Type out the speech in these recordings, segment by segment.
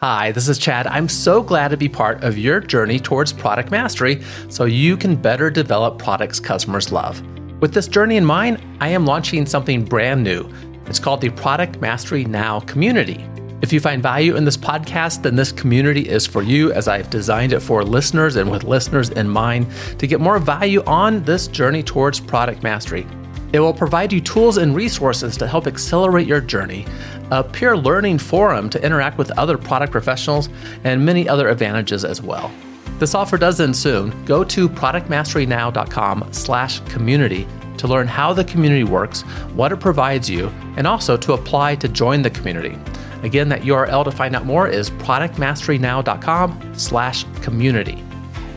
Hi, this is Chad. I'm so glad to be part of your journey towards product mastery so you can better develop products customers love. With this journey in mind, I am launching something brand new. It's called the Product Mastery Now Community. If you find value in this podcast, then this community is for you as I've designed it for listeners and with listeners in mind to get more value on this journey towards product mastery. It will provide you tools and resources to help accelerate your journey, a peer learning forum to interact with other product professionals, and many other advantages as well. This offer does end soon. Go to productmasterynow.com slash community to learn how the community works, what it provides you, and also to apply to join the community. Again, that URL to find out more is productmasterynow.com slash community.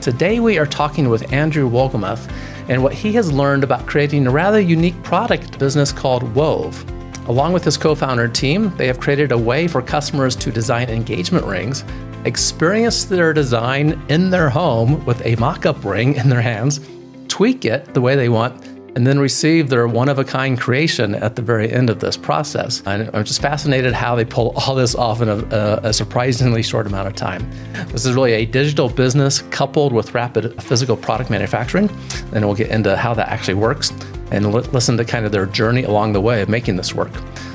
Today we are talking with Andrew Wolgemuth and what he has learned about creating a rather unique product business called Wove. Along with his co founder team, they have created a way for customers to design engagement rings, experience their design in their home with a mock up ring in their hands, tweak it the way they want, and then receive their one of a kind creation at the very end of this process. And I'm just fascinated how they pull all this off in a, a, surprisingly short amount of time. This is really a digital business coupled with rapid physical product manufacturing. And we'll get into how that actually works and l- listen to kind of their journey along the way of making this work.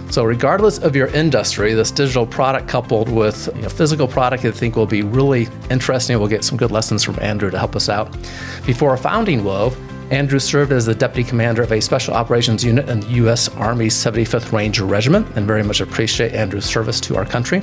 So, regardless of your industry, this digital product coupled with you know, physical product, I think will be really interesting. We'll get some good lessons from Andrew to help us out. Before founding Wove, Andrew served as the deputy commander of a special operations unit in the U.S. Army 75th Ranger Regiment, and very much appreciate Andrew's service to our country.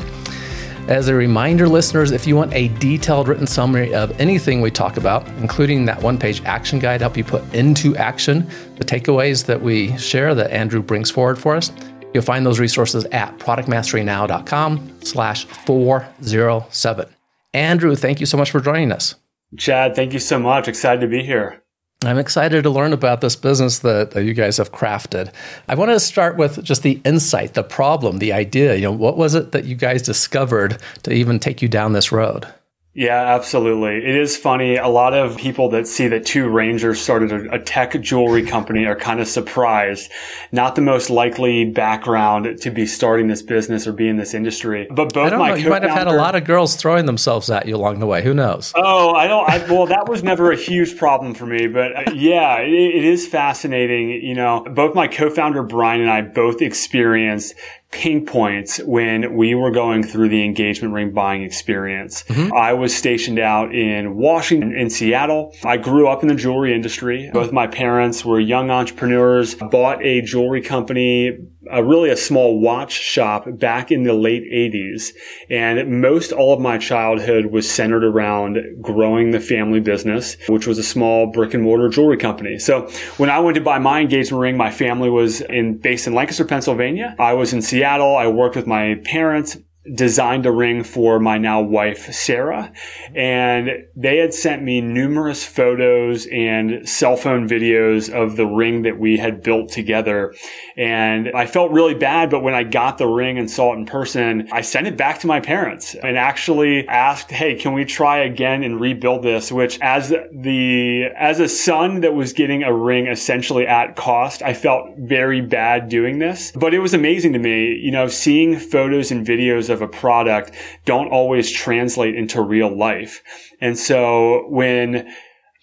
As a reminder, listeners, if you want a detailed written summary of anything we talk about, including that one page action guide to help you put into action the takeaways that we share that Andrew brings forward for us, you'll find those resources at productmasterynow.com slash 407. Andrew, thank you so much for joining us. Chad, thank you so much. Excited to be here. I'm excited to learn about this business that you guys have crafted. I want to start with just the insight, the problem, the idea. You know, what was it that you guys discovered to even take you down this road? Yeah, absolutely. It is funny. A lot of people that see that two Rangers started a, a, tech jewelry company are kind of surprised. Not the most likely background to be starting this business or be in this industry. But both I don't my know. You might have had a lot of girls throwing themselves at you along the way. Who knows? Oh, I don't. I, well, that was never a huge problem for me. But uh, yeah, it, it is fascinating. You know, both my co-founder Brian and I both experienced pain points when we were going through the engagement ring buying experience. Mm-hmm. I was stationed out in Washington, in Seattle. I grew up in the jewelry industry. Both my parents were young entrepreneurs, bought a jewelry company a, really a small watch shop back in the late 80s. And most all of my childhood was centered around growing the family business, which was a small brick and mortar jewelry company. So when I went to buy my engagement ring, my family was in based in Lancaster, Pennsylvania. I was in Seattle. I worked with my parents designed a ring for my now wife, Sarah. And they had sent me numerous photos and cell phone videos of the ring that we had built together. And I felt really bad, but when I got the ring and saw it in person, I sent it back to my parents and actually asked, Hey, can we try again and rebuild this? Which as the, as a son that was getting a ring essentially at cost, I felt very bad doing this, but it was amazing to me, you know, seeing photos and videos of a product don't always translate into real life. And so when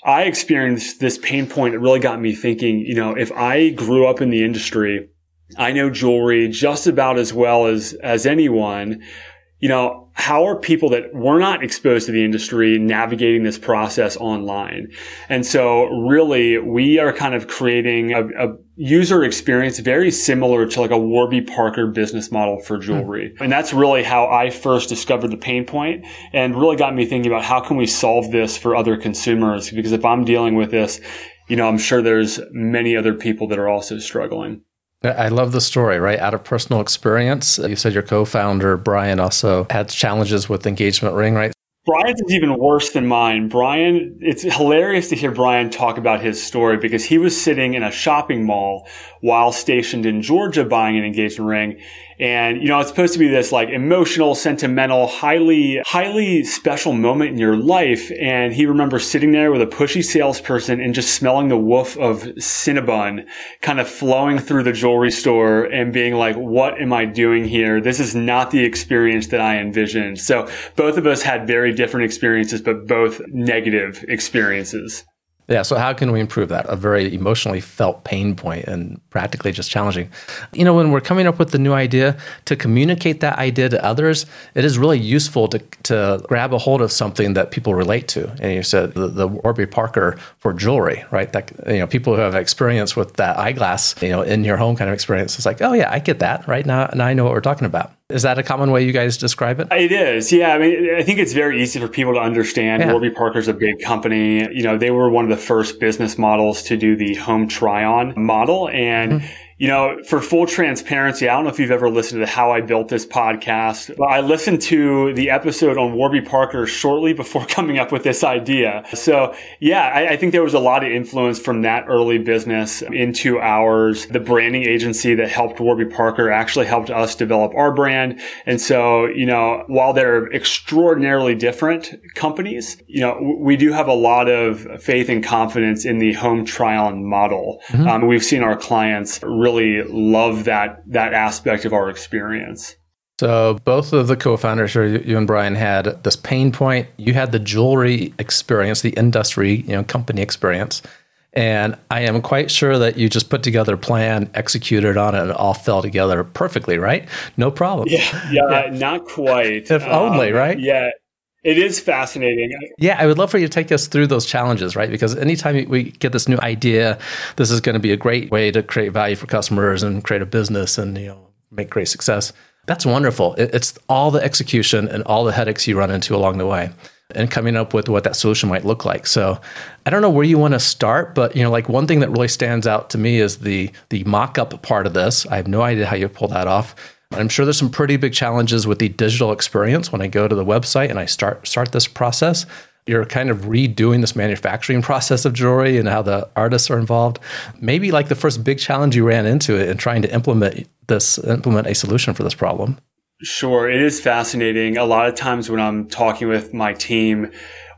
I experienced this pain point, it really got me thinking, you know, if I grew up in the industry, I know jewelry just about as well as, as anyone you know, how are people that were not exposed to the industry navigating this process online? And so really we are kind of creating a, a user experience very similar to like a Warby Parker business model for jewelry. Mm-hmm. And that's really how I first discovered the pain point and really got me thinking about how can we solve this for other consumers? Because if I'm dealing with this, you know, I'm sure there's many other people that are also struggling. I love the story, right? Out of personal experience. You said your co founder, Brian, also had challenges with Engagement Ring, right? Brian's is even worse than mine. Brian, it's hilarious to hear Brian talk about his story because he was sitting in a shopping mall while stationed in Georgia buying an engagement ring. And, you know, it's supposed to be this like emotional, sentimental, highly, highly special moment in your life. And he remembers sitting there with a pushy salesperson and just smelling the woof of Cinnabon kind of flowing through the jewelry store and being like, what am I doing here? This is not the experience that I envisioned. So both of us had very different experiences, but both negative experiences. Yeah. So how can we improve that? A very emotionally felt pain point and practically just challenging. You know, when we're coming up with the new idea to communicate that idea to others, it is really useful to, to grab a hold of something that people relate to. And you said the, the Warby Parker for jewelry, right? That, you know, people who have experience with that eyeglass, you know, in your home kind of experience. It's like, oh yeah, I get that right now. Now I know what we're talking about. Is that a common way you guys describe it? It is. Yeah. I mean, I think it's very easy for people to understand. Yeah. Warby Parker's a big company. You know, they were one of the first business models to do the home try on model. And mm-hmm you know, for full transparency, I don't know if you've ever listened to How I Built This podcast, but I listened to the episode on Warby Parker shortly before coming up with this idea. So yeah, I, I, think there was a lot of influence from that early business into ours. The branding agency that helped Warby Parker actually helped us develop our brand. And so, you know, while they're extraordinarily different companies, you know, we do have a lot of faith and confidence in the home try-on model. Mm-hmm. Um, we've seen our clients really really love that that aspect of our experience. So both of the co-founders, you and Brian, had this pain point. You had the jewelry experience, the industry, you know, company experience, and I am quite sure that you just put together a plan, executed on it, and it all fell together perfectly, right? No problem. Yeah, yeah, yeah. not quite. If um, only, right? Yeah, it is fascinating. Yeah, I would love for you to take us through those challenges, right? Because anytime we get this new idea, this is going to be a great way to create value for customers and create a business and you know make great success. That's wonderful. It's all the execution and all the headaches you run into along the way and coming up with what that solution might look like. So I don't know where you want to start, but you know, like one thing that really stands out to me is the the mock-up part of this. I have no idea how you pull that off I'm sure there's some pretty big challenges with the digital experience when I go to the website and I start start this process. You're kind of redoing this manufacturing process of jewelry and how the artists are involved. Maybe like the first big challenge you ran into it in trying to implement this implement a solution for this problem. Sure, it is fascinating. A lot of times when I'm talking with my team,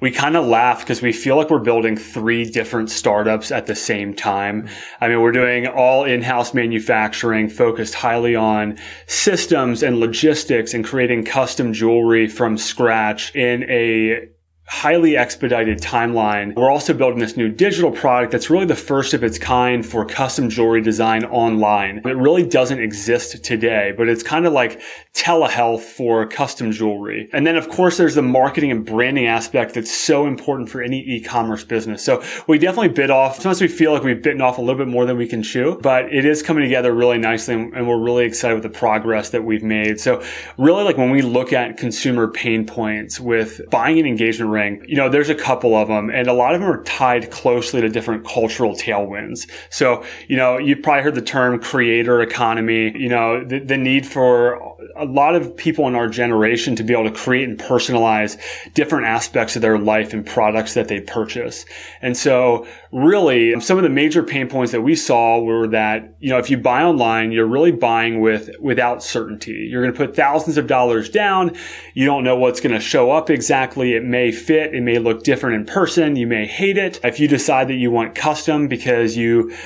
we kind of laugh because we feel like we're building three different startups at the same time. I mean, we're doing all in-house manufacturing focused highly on systems and logistics and creating custom jewelry from scratch in a highly expedited timeline. We're also building this new digital product that's really the first of its kind for custom jewelry design online. It really doesn't exist today, but it's kind of like telehealth for custom jewelry. And then of course there's the marketing and branding aspect that's so important for any e-commerce business. So we definitely bit off, sometimes we feel like we've bitten off a little bit more than we can chew, but it is coming together really nicely and we're really excited with the progress that we've made. So really like when we look at consumer pain points with buying an engagement ring, you know, there's a couple of them and a lot of them are tied closely to different cultural tailwinds. So, you know, you've probably heard the term creator economy, you know, the, the need for a lot of people in our generation to be able to create and personalize different aspects of their life and products that they purchase. And so really some of the major pain points that we saw were that, you know, if you buy online, you're really buying with, without certainty. You're going to put thousands of dollars down. You don't know what's going to show up exactly. It may fit. It may look different in person. You may hate it. If you decide that you want custom because you,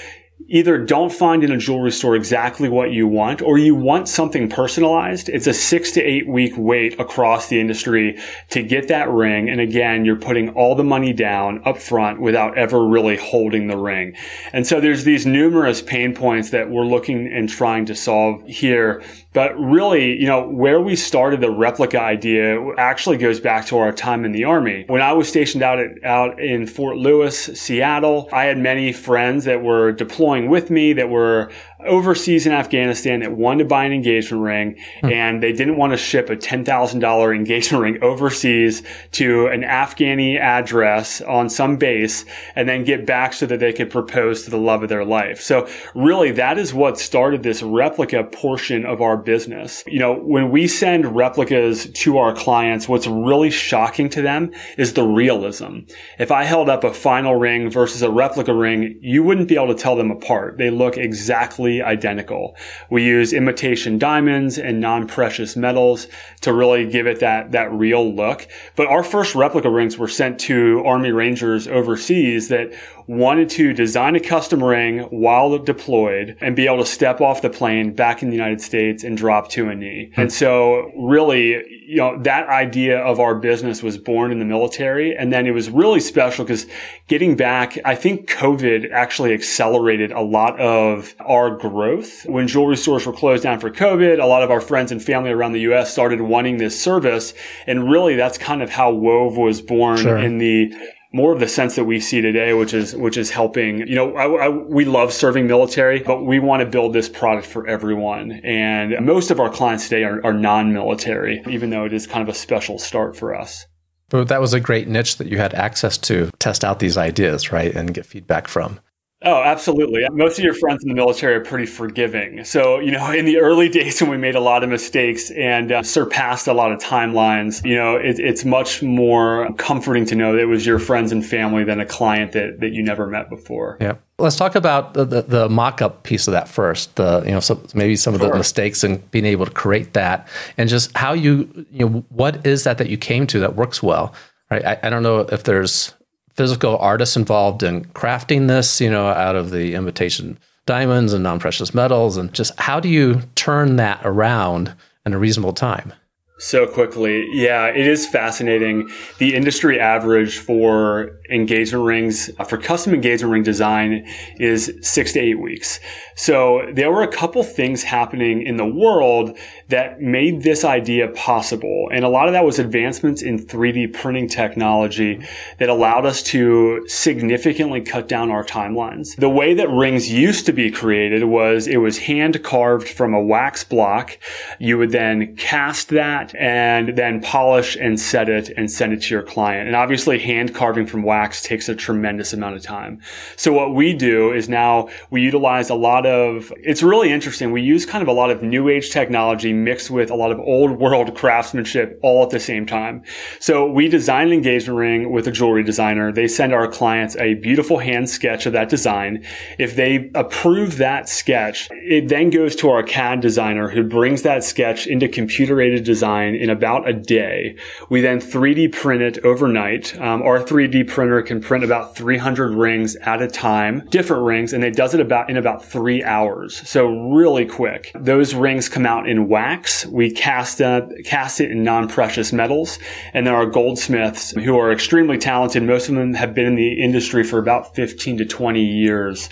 either don't find in a jewelry store exactly what you want or you want something personalized. It's a six to eight week wait across the industry to get that ring. And again, you're putting all the money down up front without ever really holding the ring. And so there's these numerous pain points that we're looking and trying to solve here but really, you know, where we started the replica idea actually goes back to our time in the army. When I was stationed out at, out in Fort Lewis, Seattle, I had many friends that were deploying with me that were overseas in Afghanistan that wanted to buy an engagement ring hmm. and they didn't want to ship a $10,000 engagement ring overseas to an Afghani address on some base and then get back so that they could propose to the love of their life. So really that is what started this replica portion of our business. You know, when we send replicas to our clients, what's really shocking to them is the realism. If I held up a final ring versus a replica ring, you wouldn't be able to tell them apart. They look exactly identical. We use imitation diamonds and non-precious metals to really give it that, that real look. But our first replica rings were sent to Army Rangers overseas that wanted to design a custom ring while deployed and be able to step off the plane back in the United States and drop to a knee. Hmm. And so really, you know, that idea of our business was born in the military. And then it was really special because getting back, I think COVID actually accelerated a lot of our growth. When jewelry stores were closed down for COVID, a lot of our friends and family around the US started wanting this service. And really that's kind of how Wove was born sure. in the more of the sense that we see today, which is which is helping. You know, I, I, we love serving military, but we want to build this product for everyone. And most of our clients today are, are non-military, even though it is kind of a special start for us. But that was a great niche that you had access to test out these ideas, right, and get feedback from. Oh, absolutely. Most of your friends in the military are pretty forgiving. So, you know, in the early days when we made a lot of mistakes and uh, surpassed a lot of timelines, you know, it, it's much more comforting to know that it was your friends and family than a client that, that you never met before. Yeah. Let's talk about the, the, the mock-up piece of that first. The, you know, so maybe some of the mistakes and being able to create that and just how you, you know, what is that that you came to that works well? Right. I, I don't know if there's physical artists involved in crafting this, you know, out of the imitation diamonds and non precious metals? And just how do you turn that around in a reasonable time? So quickly. Yeah, it is fascinating. The industry average for engagement rings, uh, for custom engagement ring design is six to eight weeks. So there were a couple things happening in the world that made this idea possible. And a lot of that was advancements in 3D printing technology that allowed us to significantly cut down our timelines. The way that rings used to be created was it was hand carved from a wax block. You would then cast that and then polish and set it and send it to your client. And obviously hand carving from wax takes a tremendous amount of time. So what we do is now we utilize a lot of, it's really interesting. We use kind of a lot of new age technology mixed with a lot of old world craftsmanship all at the same time. So we design an engagement ring with a jewelry designer. They send our clients a beautiful hand sketch of that design. If they approve that sketch, it then goes to our CAD designer who brings that sketch into computer aided design in about a day. We then 3D print it overnight. Um, our 3D printer can print about 300 rings at a time, different rings, and it does it about in about three hours. So really quick. Those rings come out in wax wax. We cast, uh, cast it in non-precious metals. And there are goldsmiths who are extremely talented. Most of them have been in the industry for about 15 to 20 years.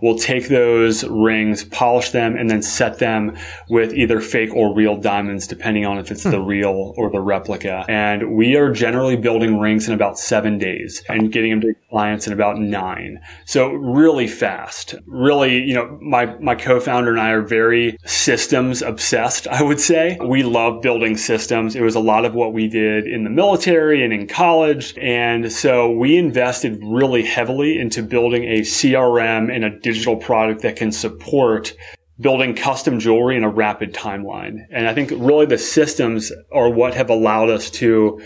We'll take those rings, polish them, and then set them with either fake or real diamonds, depending on if it's the hmm. real or the replica. And we are generally building rings in about seven days and getting them to clients in about nine. So really fast. Really, you know, my, my co-founder and I are very systems obsessed, I would say. We love building systems. It was a lot of what we did in the military and in college. And so we invested really heavily into building a CRM and a digital product that can support building custom jewelry in a rapid timeline. And I think really the systems are what have allowed us to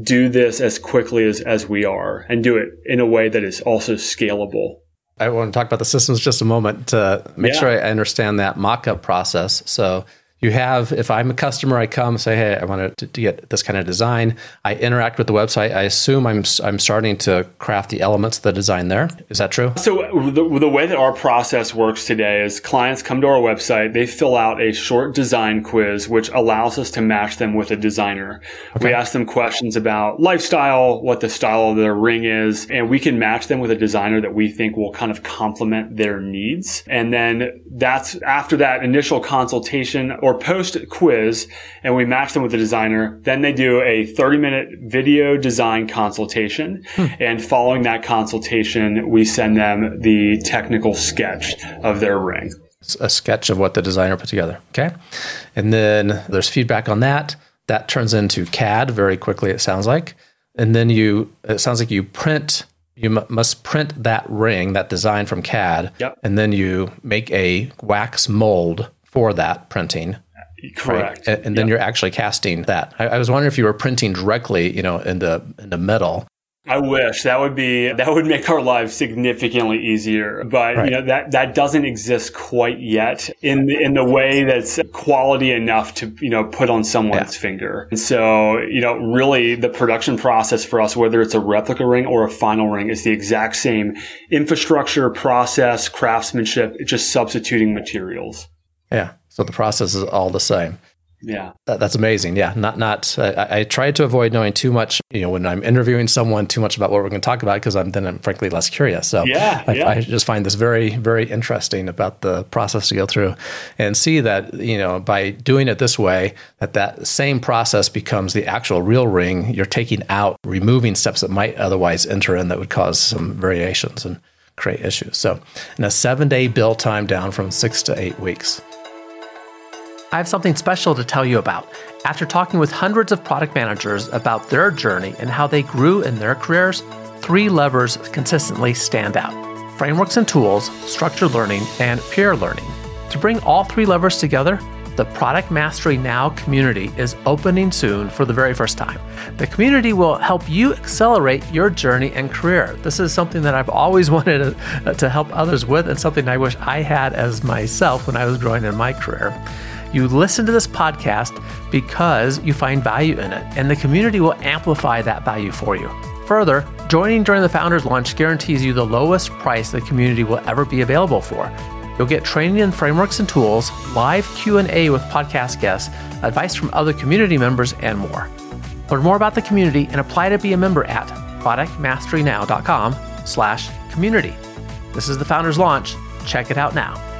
do this as quickly as, as we are and do it in a way that is also scalable. I want to talk about the systems just a moment to make yeah. sure I understand that mock-up process. So you have if i'm a customer i come say hey i want to, to, get this kind of design. I interact with the website. I assume i'm i'm starting to craft the elements of the design there. Is that true? So the, the way that our process works today is clients come to our website they fill out a short design quiz which allows us to match them with a designer. Okay. we ask them questions about lifestyle what the style of their ring is and we can match them with a designer that we think will kind of complement their needs. And then that's after that initial consultation or post quiz and we match them with the designer. Then they do a 30 minute video design consultation. Hmm. And following that consultation, we send them the technical sketch of their ring. A sketch of what the designer put together. Okay. And then there's feedback on that. That turns into CAD very quickly, it sounds like. And then you, it sounds like you print you m- must print that ring, that design from CAD, yep. and then you make a wax mold for that printing. Correct. Right? And, and, then yep. you're actually casting that. I, I, was wondering if you were printing directly, you know, in the in the metal. I wish that would be that would make our lives significantly easier, but right. you know that that doesn't exist quite yet in the, in the way that's quality enough to you know put on someone's yeah. finger. And so you know really the production process for us, whether it's a replica ring or a final ring, is the exact same infrastructure, process, craftsmanship, just substituting materials. Yeah. So the process is all the same. Yeah, that, that's amazing. Yeah, not not. I, I try to avoid knowing too much. You know, when I'm interviewing someone, too much about what we're going to talk about because I'm then I'm frankly less curious. So yeah, I, yeah. I just find this very very interesting about the process to go through, and see that you know by doing it this way, that that same process becomes the actual real ring. You're taking out, removing steps that might otherwise enter in that would cause some variations and create issues. So, in a seven day build time down from six to eight weeks. I have something special to tell you about. After talking with hundreds of product managers about their journey and how they grew in their careers, three levers consistently stand out frameworks and tools, structured learning, and peer learning. To bring all three levers together, the Product Mastery Now community is opening soon for the very first time. The community will help you accelerate your journey and career. This is something that I've always wanted to, help others with, and something I wish I had as myself when I was growing in my career. You listen to this podcast because you find value in it, and the community will amplify that value for you. Further, joining during the Founders Launch guarantees you the lowest price the community will ever be available for. You'll get training in frameworks and tools, live Q&A with podcast guests, advice from other community members, and more. Learn more about the community and apply to be a member at productmasterynow.com slash community. This is the Founders Launch. Check it out now.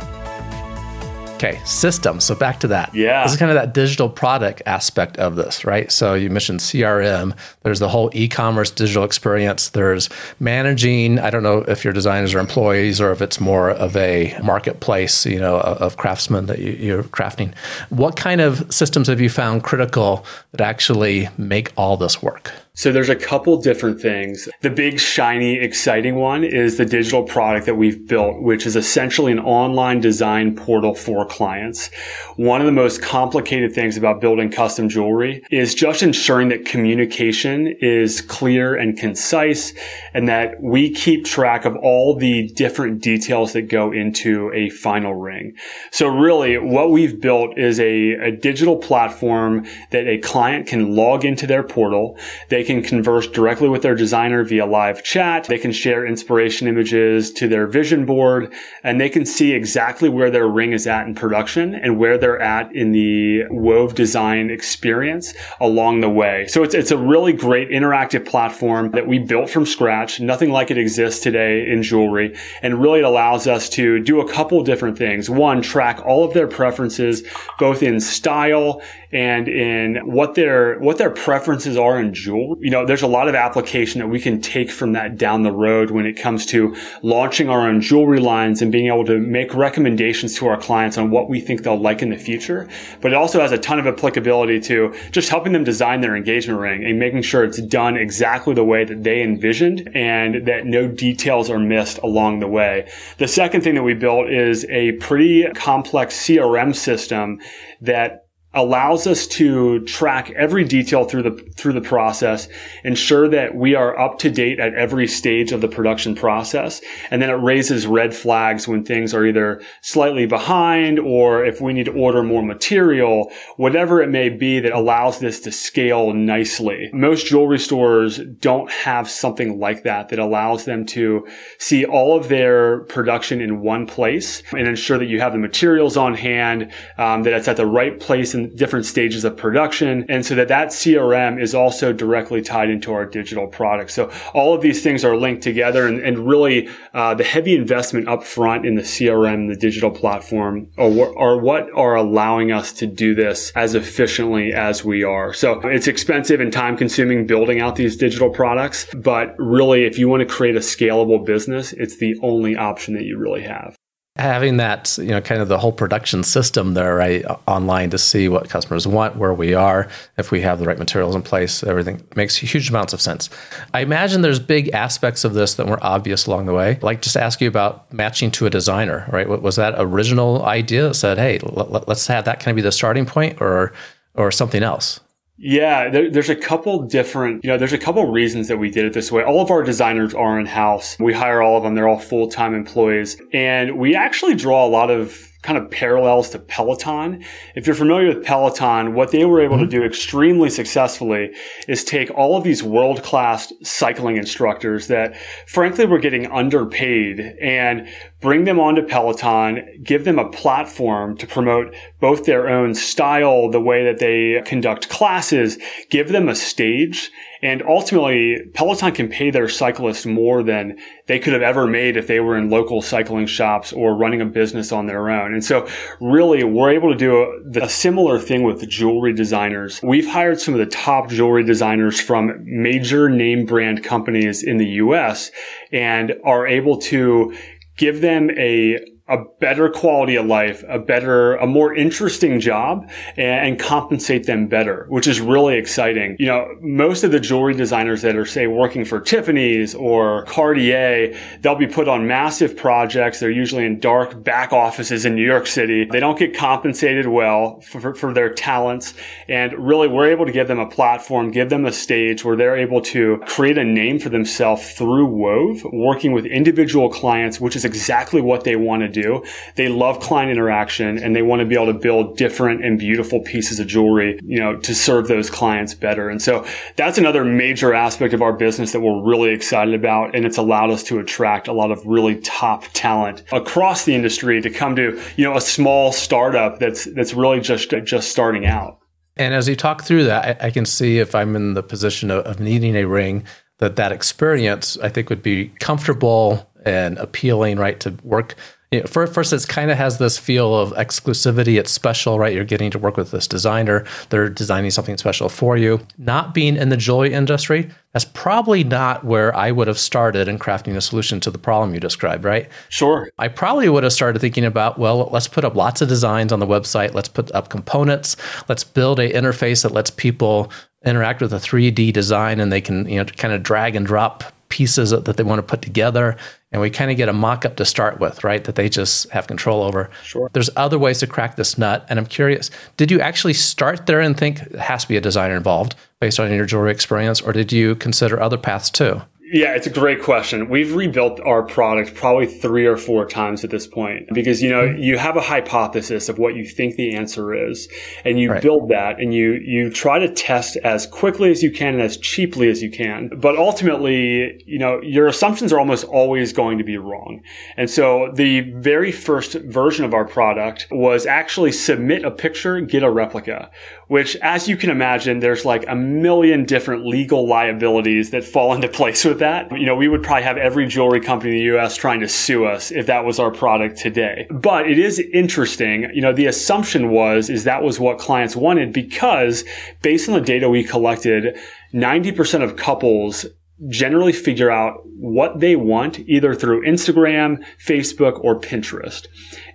Okay, system. So back to that. Yeah. This is kind of that digital product aspect of this, right? So you mentioned CRM. There's the whole e-commerce digital experience. There's managing. I don't know if your designers are employees or if it's more of a marketplace, you know, of craftsmen that you're crafting. What kind of systems have you found critical that actually make all this work? So there's a couple different things. The big, shiny, exciting one is the digital product that we've built, which is essentially an online design portal for clients. One of the most complicated things about building custom jewelry is just ensuring that communication is clear and concise and that we keep track of all the different details that go into a final ring. So really what we've built is a, a digital platform that a client can log into their portal. They can converse directly with their designer via live chat. They can share inspiration images to their vision board and they can see exactly where their ring is at in production and where they're at in the Wove design experience along the way. So it's, it's a really great interactive platform that we built from scratch. Nothing like it exists today in jewelry. And really it allows us to do a couple different things. One, track all of their preferences, both in style and in what their what their preferences are in jewelry. You know, there's a lot of application that we can take from that down the road when it comes to launching our own jewelry lines and being able to make recommendations to our clients on what we think they'll like in the future. But it also has a ton of applicability to just helping them design their engagement ring and making sure it's done exactly the way that they envisioned and that no details are missed along the way. The second thing that we built is a pretty complex CRM system that allows us to track every detail through the through the process, ensure that we are up to date at every stage of the production process, and then it raises red flags when things are either slightly behind or if we need to order more material, whatever it may be that allows this to scale nicely. Most jewelry stores don't have something like that that allows them to see all of their production in one place and ensure that you have the materials on hand, um, that it's at the right place different stages of production. And so that that CRM is also directly tied into our digital product. So all of these things are linked together and, and really uh, the heavy investment up front in the CRM, the digital platform are, are what are allowing us to do this as efficiently as we are. So it's expensive and time consuming building out these digital products. But really, if you want to create a scalable business, it's the only option that you really have having that you know kind of the whole production system there right online to see what customers want where we are if we have the right materials in place everything makes huge amounts of sense. I imagine there's big aspects of this that were obvious along the way. Like just ask you about matching to a designer right? Was that original idea that said hey let's have that kind of be the starting point or or something else Yeah, there, there's a couple different, you know, there's a couple reasons that we did it this way. All of our designers are in house. We hire all of them. They're all full time employees. And we actually draw a lot of kind of parallels to Peloton. If you're familiar with Peloton, what they were able mm-hmm. to do extremely successfully is take all of these world class cycling instructors that frankly were getting underpaid and bring them onto Peloton, give them a platform to promote both their own style, the way that they conduct classes, give them a stage and ultimately, Peloton can pay their cyclists more than they could have ever made if they were in local cycling shops or running a business on their own. And so really, we're able to do a, a similar thing with jewelry designers. We've hired some of the top jewelry designers from major name brand companies in the US and are able to give them a a better quality of life, a better, a more interesting job and, and, compensate them better, which is really exciting. You know, most of the jewelry designers that are say working for Tiffany's or Cartier, they'll be put on massive projects. They're usually in dark back offices in New York City. They don't get compensated well for, for their talents. And really we're able to give them a platform, give them a stage where they're able to create a name for themselves through Wove, working with individual clients, which is exactly what they want to do do. They love client interaction and they want to be able to build different and beautiful pieces of jewelry, you know, to serve those clients better. And so that's another major aspect of our business that we're really excited about. And it's allowed us to attract a lot of really top talent across the industry to come to, you know, a small startup that's, that's really just, just starting out. And as you talk through that, I, I can see if I'm in the position of, of needing a ring, that that experience I think would be comfortable and appealing, right? To work you know, first, it kind of has this feel of exclusivity. It's special, right? You're getting to work with this designer. They're designing something special for you. Not being in the jewelry industry, that's probably not where I would have started in crafting a solution to the problem you described, right? Sure. I probably would have started thinking about, well, let's put up lots of designs on the website. Let's put up components. Let's build a interface that lets people interact with a 3D design and they can, you know, kind of drag and drop pieces that they want to put together and we kind of get a mock-up to start with right that they just have control over. Sure. There's other ways to crack this nut and i'm curious did you actually start there and think it has to be a designer involved based on your jewelry experience or did you consider other paths too yeah, it's a great question. We've rebuilt our product probably three or four times at this point because, you know, mm-hmm. you have a hypothesis of what you think the answer is and you right. build that and you, you try to test as quickly as you can and as cheaply as you can. But ultimately, you know, your assumptions are almost always going to be wrong. And so the very first version of our product was actually submit a picture, get a replica, which as you can imagine, there's like a million different legal liabilities that fall into place with that. You know, we would probably have every jewelry company in the US trying to sue us if that was our product today. But it is interesting. You know, the assumption was, is that was what clients wanted because based on the data we collected, 90% of couples generally figure out what they want either through Instagram, Facebook, or Pinterest.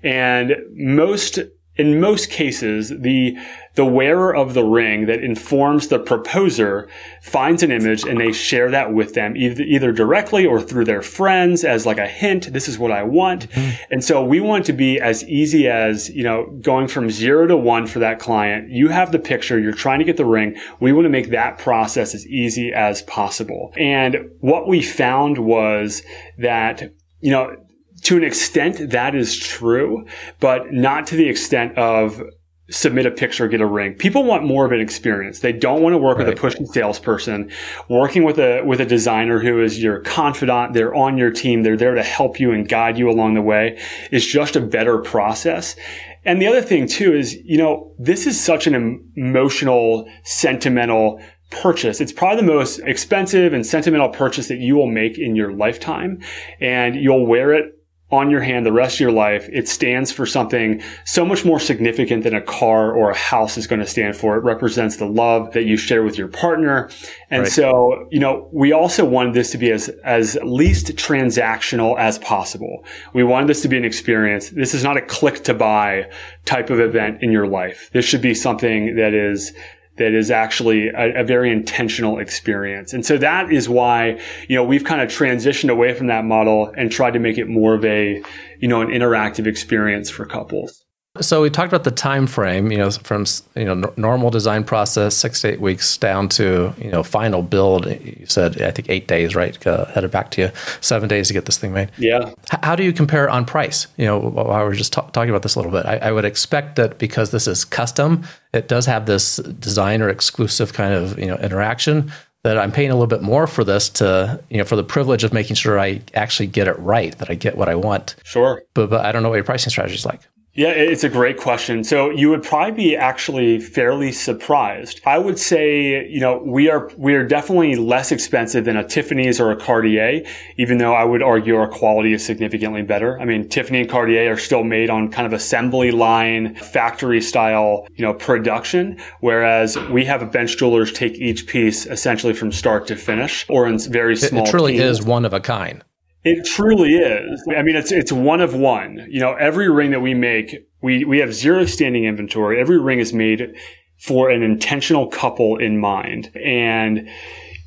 And most in most cases, the the wearer of the ring that informs the proposer finds an image and they share that with them either, either directly or through their friends as like a hint. This is what I want. Mm-hmm. And so we want to be as easy as, you know, going from zero to one for that client. You have the picture. You're trying to get the ring. We want to make that process as easy as possible. And what we found was that, you know, to an extent that is true, but not to the extent of submit a picture, get a ring. People want more of an experience. They don't want to work right. with a pushy salesperson. Working with a with a designer who is your confidant, they're on your team, they're there to help you and guide you along the way is just a better process. And the other thing too is, you know, this is such an emotional, sentimental purchase. It's probably the most expensive and sentimental purchase that you will make in your lifetime. And you'll wear it on your hand the rest of your life, it stands for something so much more significant than a car or a house is going to stand for. It represents the love that you share with your partner. And right. so, you know, we also wanted this to be as, as least transactional as possible. We wanted this to be an experience. This is not a click to buy type of event in your life. This should be something that is that is actually a, a, very intentional experience. And so that is why, you know, we've kind of transitioned away from that model and tried to make it more of a, you know, an interactive experience for couples. So we talked about the time frame, you know, from you know n- normal design process, six to eight weeks, down to you know final build. You said I think eight days, right? Uh, headed back to you, seven days to get this thing made. Yeah. H- how do you compare on price? You know, while we were just talking about this a little bit, I, I would expect that because this is custom, it does have this designer exclusive kind of you know interaction that I'm paying a little bit more for this to, you know, for the privilege of making sure I actually get it right, that I get what I want. Sure. But, but I don't know what your pricing strategy is like. Yeah, it's a great question. So you would probably be actually fairly surprised. I would say, you know, we are we are definitely less expensive than a Tiffany's or a Cartier, even though I would argue our quality is significantly better. I mean, Tiffany and Cartier are still made on kind of assembly line, factory style, you know, production, whereas we have a bench jewelers take each piece essentially from start to finish or in very small. It, it truly is one of a kind. It truly is. I mean, it's it's one of one. You know, every ring that we make, we we have zero standing inventory. Every ring is made for an intentional couple in mind, and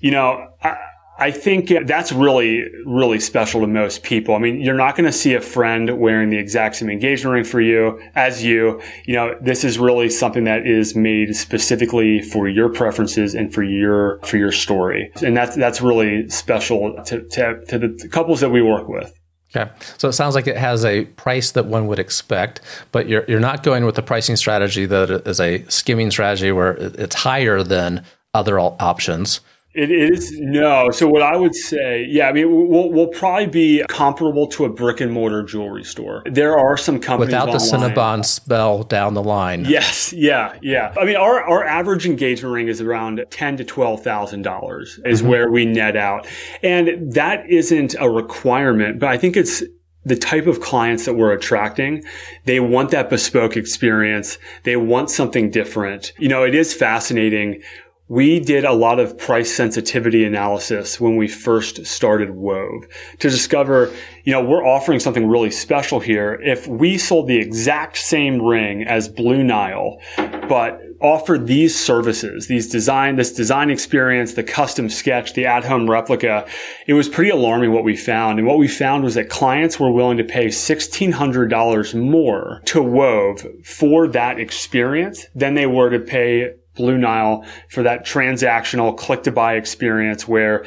you know. I, I think that's really, really special to most people. I mean, you're not going to see a friend wearing the exact same engagement ring for you as you. You know, this is really something that is made specifically for your preferences and for your, for your story. And that's, that's really special to, to, to the couples that we work with. Okay. So it sounds like it has a price that one would expect, but you're, you're not going with the pricing strategy that is a skimming strategy where it's higher than other options. It is no. So what I would say, yeah, I mean, we'll, we'll probably be comparable to a brick and mortar jewelry store. There are some companies without the online. Cinnabon spell down the line. Yes, yeah, yeah. I mean, our, our average engagement ring is around ten to twelve thousand dollars is mm-hmm. where we net out, and that isn't a requirement, but I think it's the type of clients that we're attracting, they want that bespoke experience. They want something different. You know, it is fascinating we did a lot of price sensitivity analysis when we first started Wove to discover, you know, we're offering something really special here. If we sold the exact same ring as Blue Nile, but offered these services, these design, this design experience, the custom sketch, the at home replica, it was pretty alarming what we found. And what we found was that clients were willing to pay $1,600 more to Wove for that experience than they were to pay Blue Nile for that transactional click to buy experience where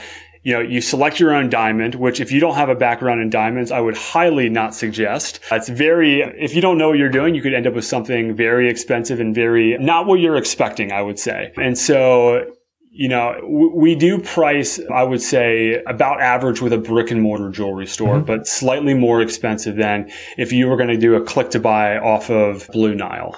you know, you select your own diamond, which if you don't have a background in diamonds, I would highly not suggest. It's very, if you don't know what you're doing, you could end up with something very expensive and very, not what you're expecting, I would say. And so, you know, we do price, I would say, about average with a brick and mortar jewelry store, mm-hmm. but slightly more expensive than if you were going to do a click to buy off of Blue Nile.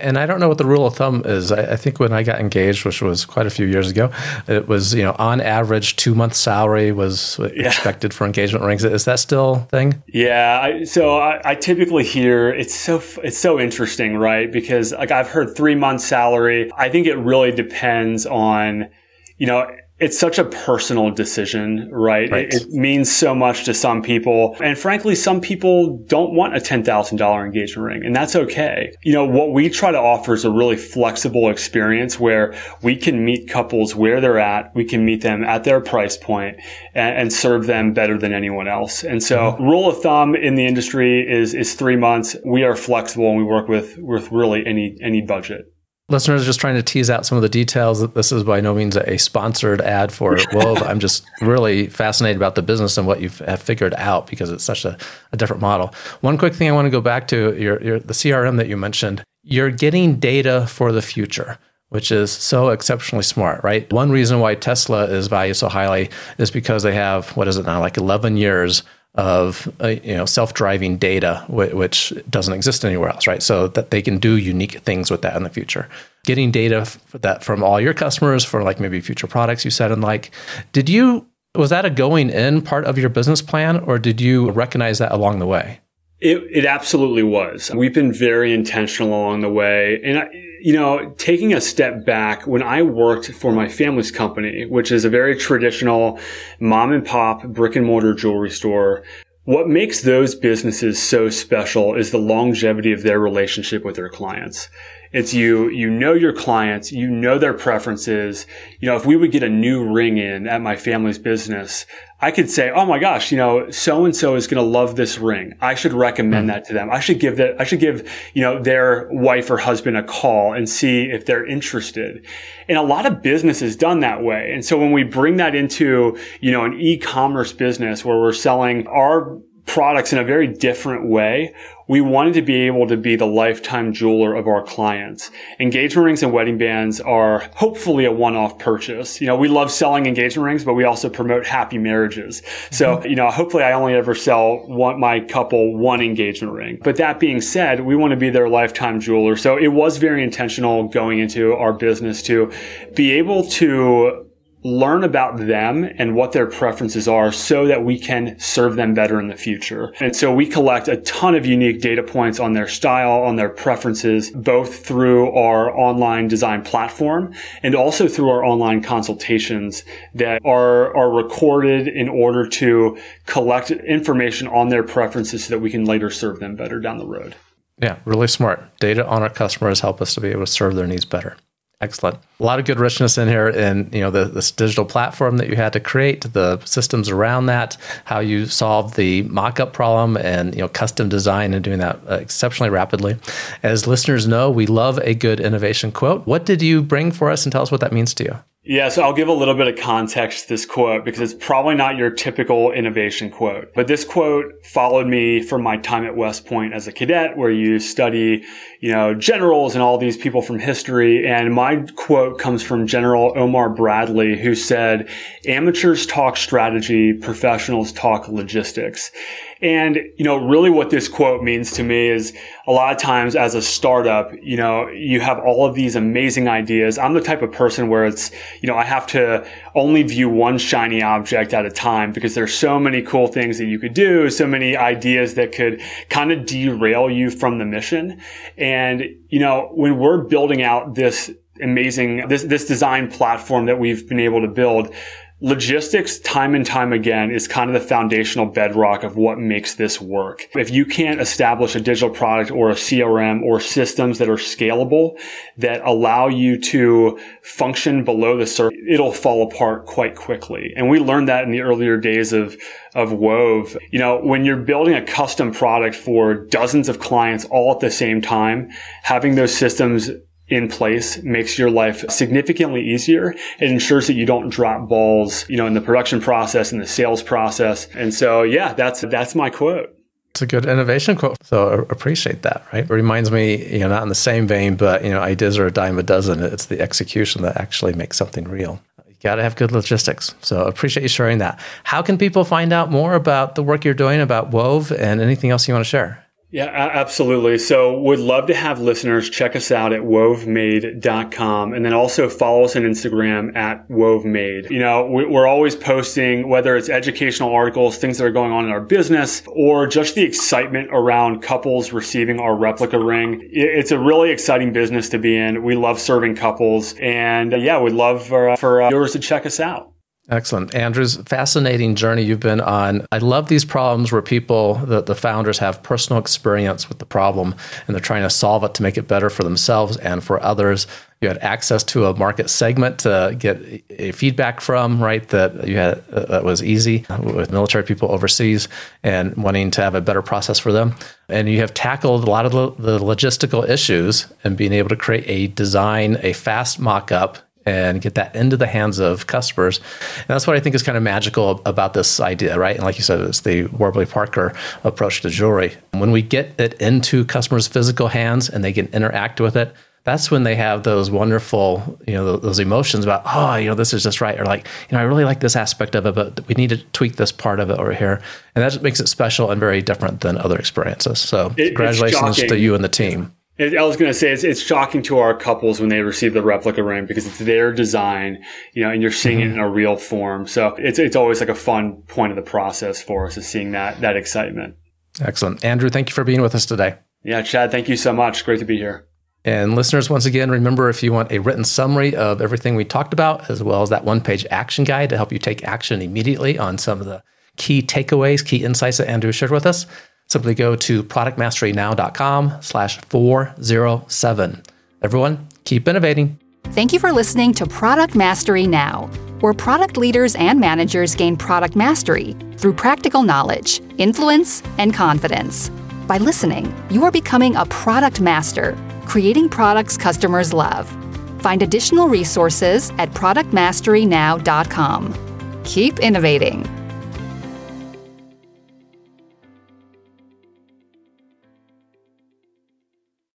And I don't know what the rule of thumb is. I, I, think when I got engaged, which was quite a few years ago, it was you know on average two months salary was yeah. expected for engagement rings. Is that still thing? Yeah. I, so I, I, typically hear it's so it's so interesting, right? Because like I've heard three months salary. I think it really depends on you know it's such a personal decision, right? right. It, it, means so much to some people. And frankly, some people don't want a $10,000 engagement ring and that's okay. You know, what we try to offer is a really flexible experience where we can meet couples where they're at. We can meet them at their price point and, and serve them better than anyone else. And so mm-hmm. rule of thumb in the industry is, is three months. We are flexible and we work with, with really any, any budget listeners just trying to tease out some of the details. This is by no means a sponsored ad for Wove. I'm just really fascinated about the business and what you have figured out because it's such a, a, different model. One quick thing I want to go back to your, your the CRM that you mentioned. You're getting data for the future which is so exceptionally smart, right? One reason why Tesla is valued so highly is because they have what is it now, like 11 years of uh, you know self-driving data which doesn't exist anywhere else right so that they can do unique things with that in the future getting data that from all your customers for like maybe future products you said and like did you was that a going in part of your business plan or did you recognize that along the way it, it absolutely was. We've been very intentional along the way. And, I, you know, taking a step back, when I worked for my family's company, which is a very traditional mom and pop brick and mortar jewelry store, what makes those businesses so special is the longevity of their relationship with their clients. It's you, you know your clients, you know their preferences. You know, if we would get a new ring in at my family's business, I could say, oh my gosh, you know, so and so is going to love this ring. I should recommend mm-hmm. that to them. I should give that, I should give, you know, their wife or husband a call and see if they're interested. And a lot of business is done that way. And so when we bring that into, you know, an e-commerce business where we're selling our products in a very different way, we wanted to be able to be the lifetime jeweler of our clients. Engagement rings and wedding bands are hopefully a one-off purchase. You know, we love selling engagement rings, but we also promote happy marriages. So, mm-hmm. you know, hopefully I only ever sell one, my couple one engagement ring. But that being said, we want to be their lifetime jeweler. So it was very intentional going into our business to be able to learn about them and what their preferences are so that we can serve them better in the future. And so we collect a ton of unique data points on their style, on their preferences, both through our online design platform and also through our online consultations that are, are recorded in order to collect information on their preferences so that we can later serve them better down the road. Yeah, really smart. Data on our customers help us to be able to serve their needs better. Excellent. A lot of good richness in here, and you know the, this digital platform that you had to create, the systems around that, how you solved the mock-up problem, and you know custom design and doing that uh, exceptionally rapidly. As listeners know, we love a good innovation quote. What did you bring for us, and tell us what that means to you? Yeah, so I'll give a little bit of context to this quote because it's probably not your typical innovation quote. But this quote followed me from my time at West Point as a cadet where you study, you know, generals and all these people from history. And my quote comes from General Omar Bradley, who said, amateurs talk strategy, professionals talk logistics. And, you know, really what this quote means to me is a lot of times as a startup, you know, you have all of these amazing ideas. I'm the type of person where it's, you know, I have to only view one shiny object at a time because there's so many cool things that you could do, so many ideas that could kind of derail you from the mission. And, you know, when we're building out this amazing, this, this design platform that we've been able to build, logistics time and time again is kind of the foundational bedrock of what makes this work. If you can't establish a digital product or a CRM or systems that are scalable that allow you to function below the surface, it'll fall apart quite quickly. And we learned that in the earlier days of of Wove. You know, when you're building a custom product for dozens of clients all at the same time, having those systems in place makes your life significantly easier. It ensures that you don't drop balls, you know, in the production process and the sales process. And so, yeah, that's, that's my quote. It's a good innovation quote. So I appreciate that, right? It reminds me, you know, not in the same vein, but, you know, ideas are a dime a dozen. It's the execution that actually makes something real. You got to have good logistics. So appreciate you sharing that. How can people find out more about the work you're doing about Wove and anything else you want to share? Yeah, absolutely. So would love to have listeners check us out at wovemade.com and then also follow us on Instagram at wovemade. You know, we're always posting whether it's educational articles, things that are going on in our business, or just the excitement around couples receiving our replica ring. It's a really exciting business to be in. We love serving couples and uh, yeah, we'd love for, uh, for uh, viewers to check us out. Excellent. Andrew's fascinating journey you've been on. I love these problems where people, the, the founders, have personal experience with the problem and they're trying to solve it to make it better for themselves and for others. You had access to a market segment to get a feedback from, right? That you had uh, that was easy with military people overseas and wanting to have a better process for them. And you have tackled a lot of the, logistical issues and being able to create a design, a fast mock up and get that into the hands of customers. And that's what I think is kind of magical about this idea, right? And like you said, it's the Warby Parker approach to jewelry. When we get it into customers' physical hands and they can interact with it, that's when they have those wonderful, you know, those emotions about, oh, you know, this is just right, or like, you know, I really like this aspect of it, but we need to tweak this part of it over here, and that makes it special and very different than other experiences. So, it, congratulations to you and the team. I was going to say it's, it's shocking to our couples when they receive the replica ring because it's their design, you know, and you're seeing mm-hmm. it in a real form. So it's it's always like a fun point of the process for us is seeing that that excitement. Excellent, Andrew. Thank you for being with us today. Yeah, Chad. Thank you so much. Great to be here. And listeners, once again, remember if you want a written summary of everything we talked about, as well as that one page action guide to help you take action immediately on some of the key takeaways, key insights that Andrew shared with us, simply go to productmasterynow.com slash 407. Everyone, keep innovating. Thank you for listening to Product Mastery Now, where product leaders and managers gain product mastery through practical knowledge, influence, and confidence. By listening, you are becoming a product master, creating products customers love. Find additional resources at productmasterynow.com. Keep innovating.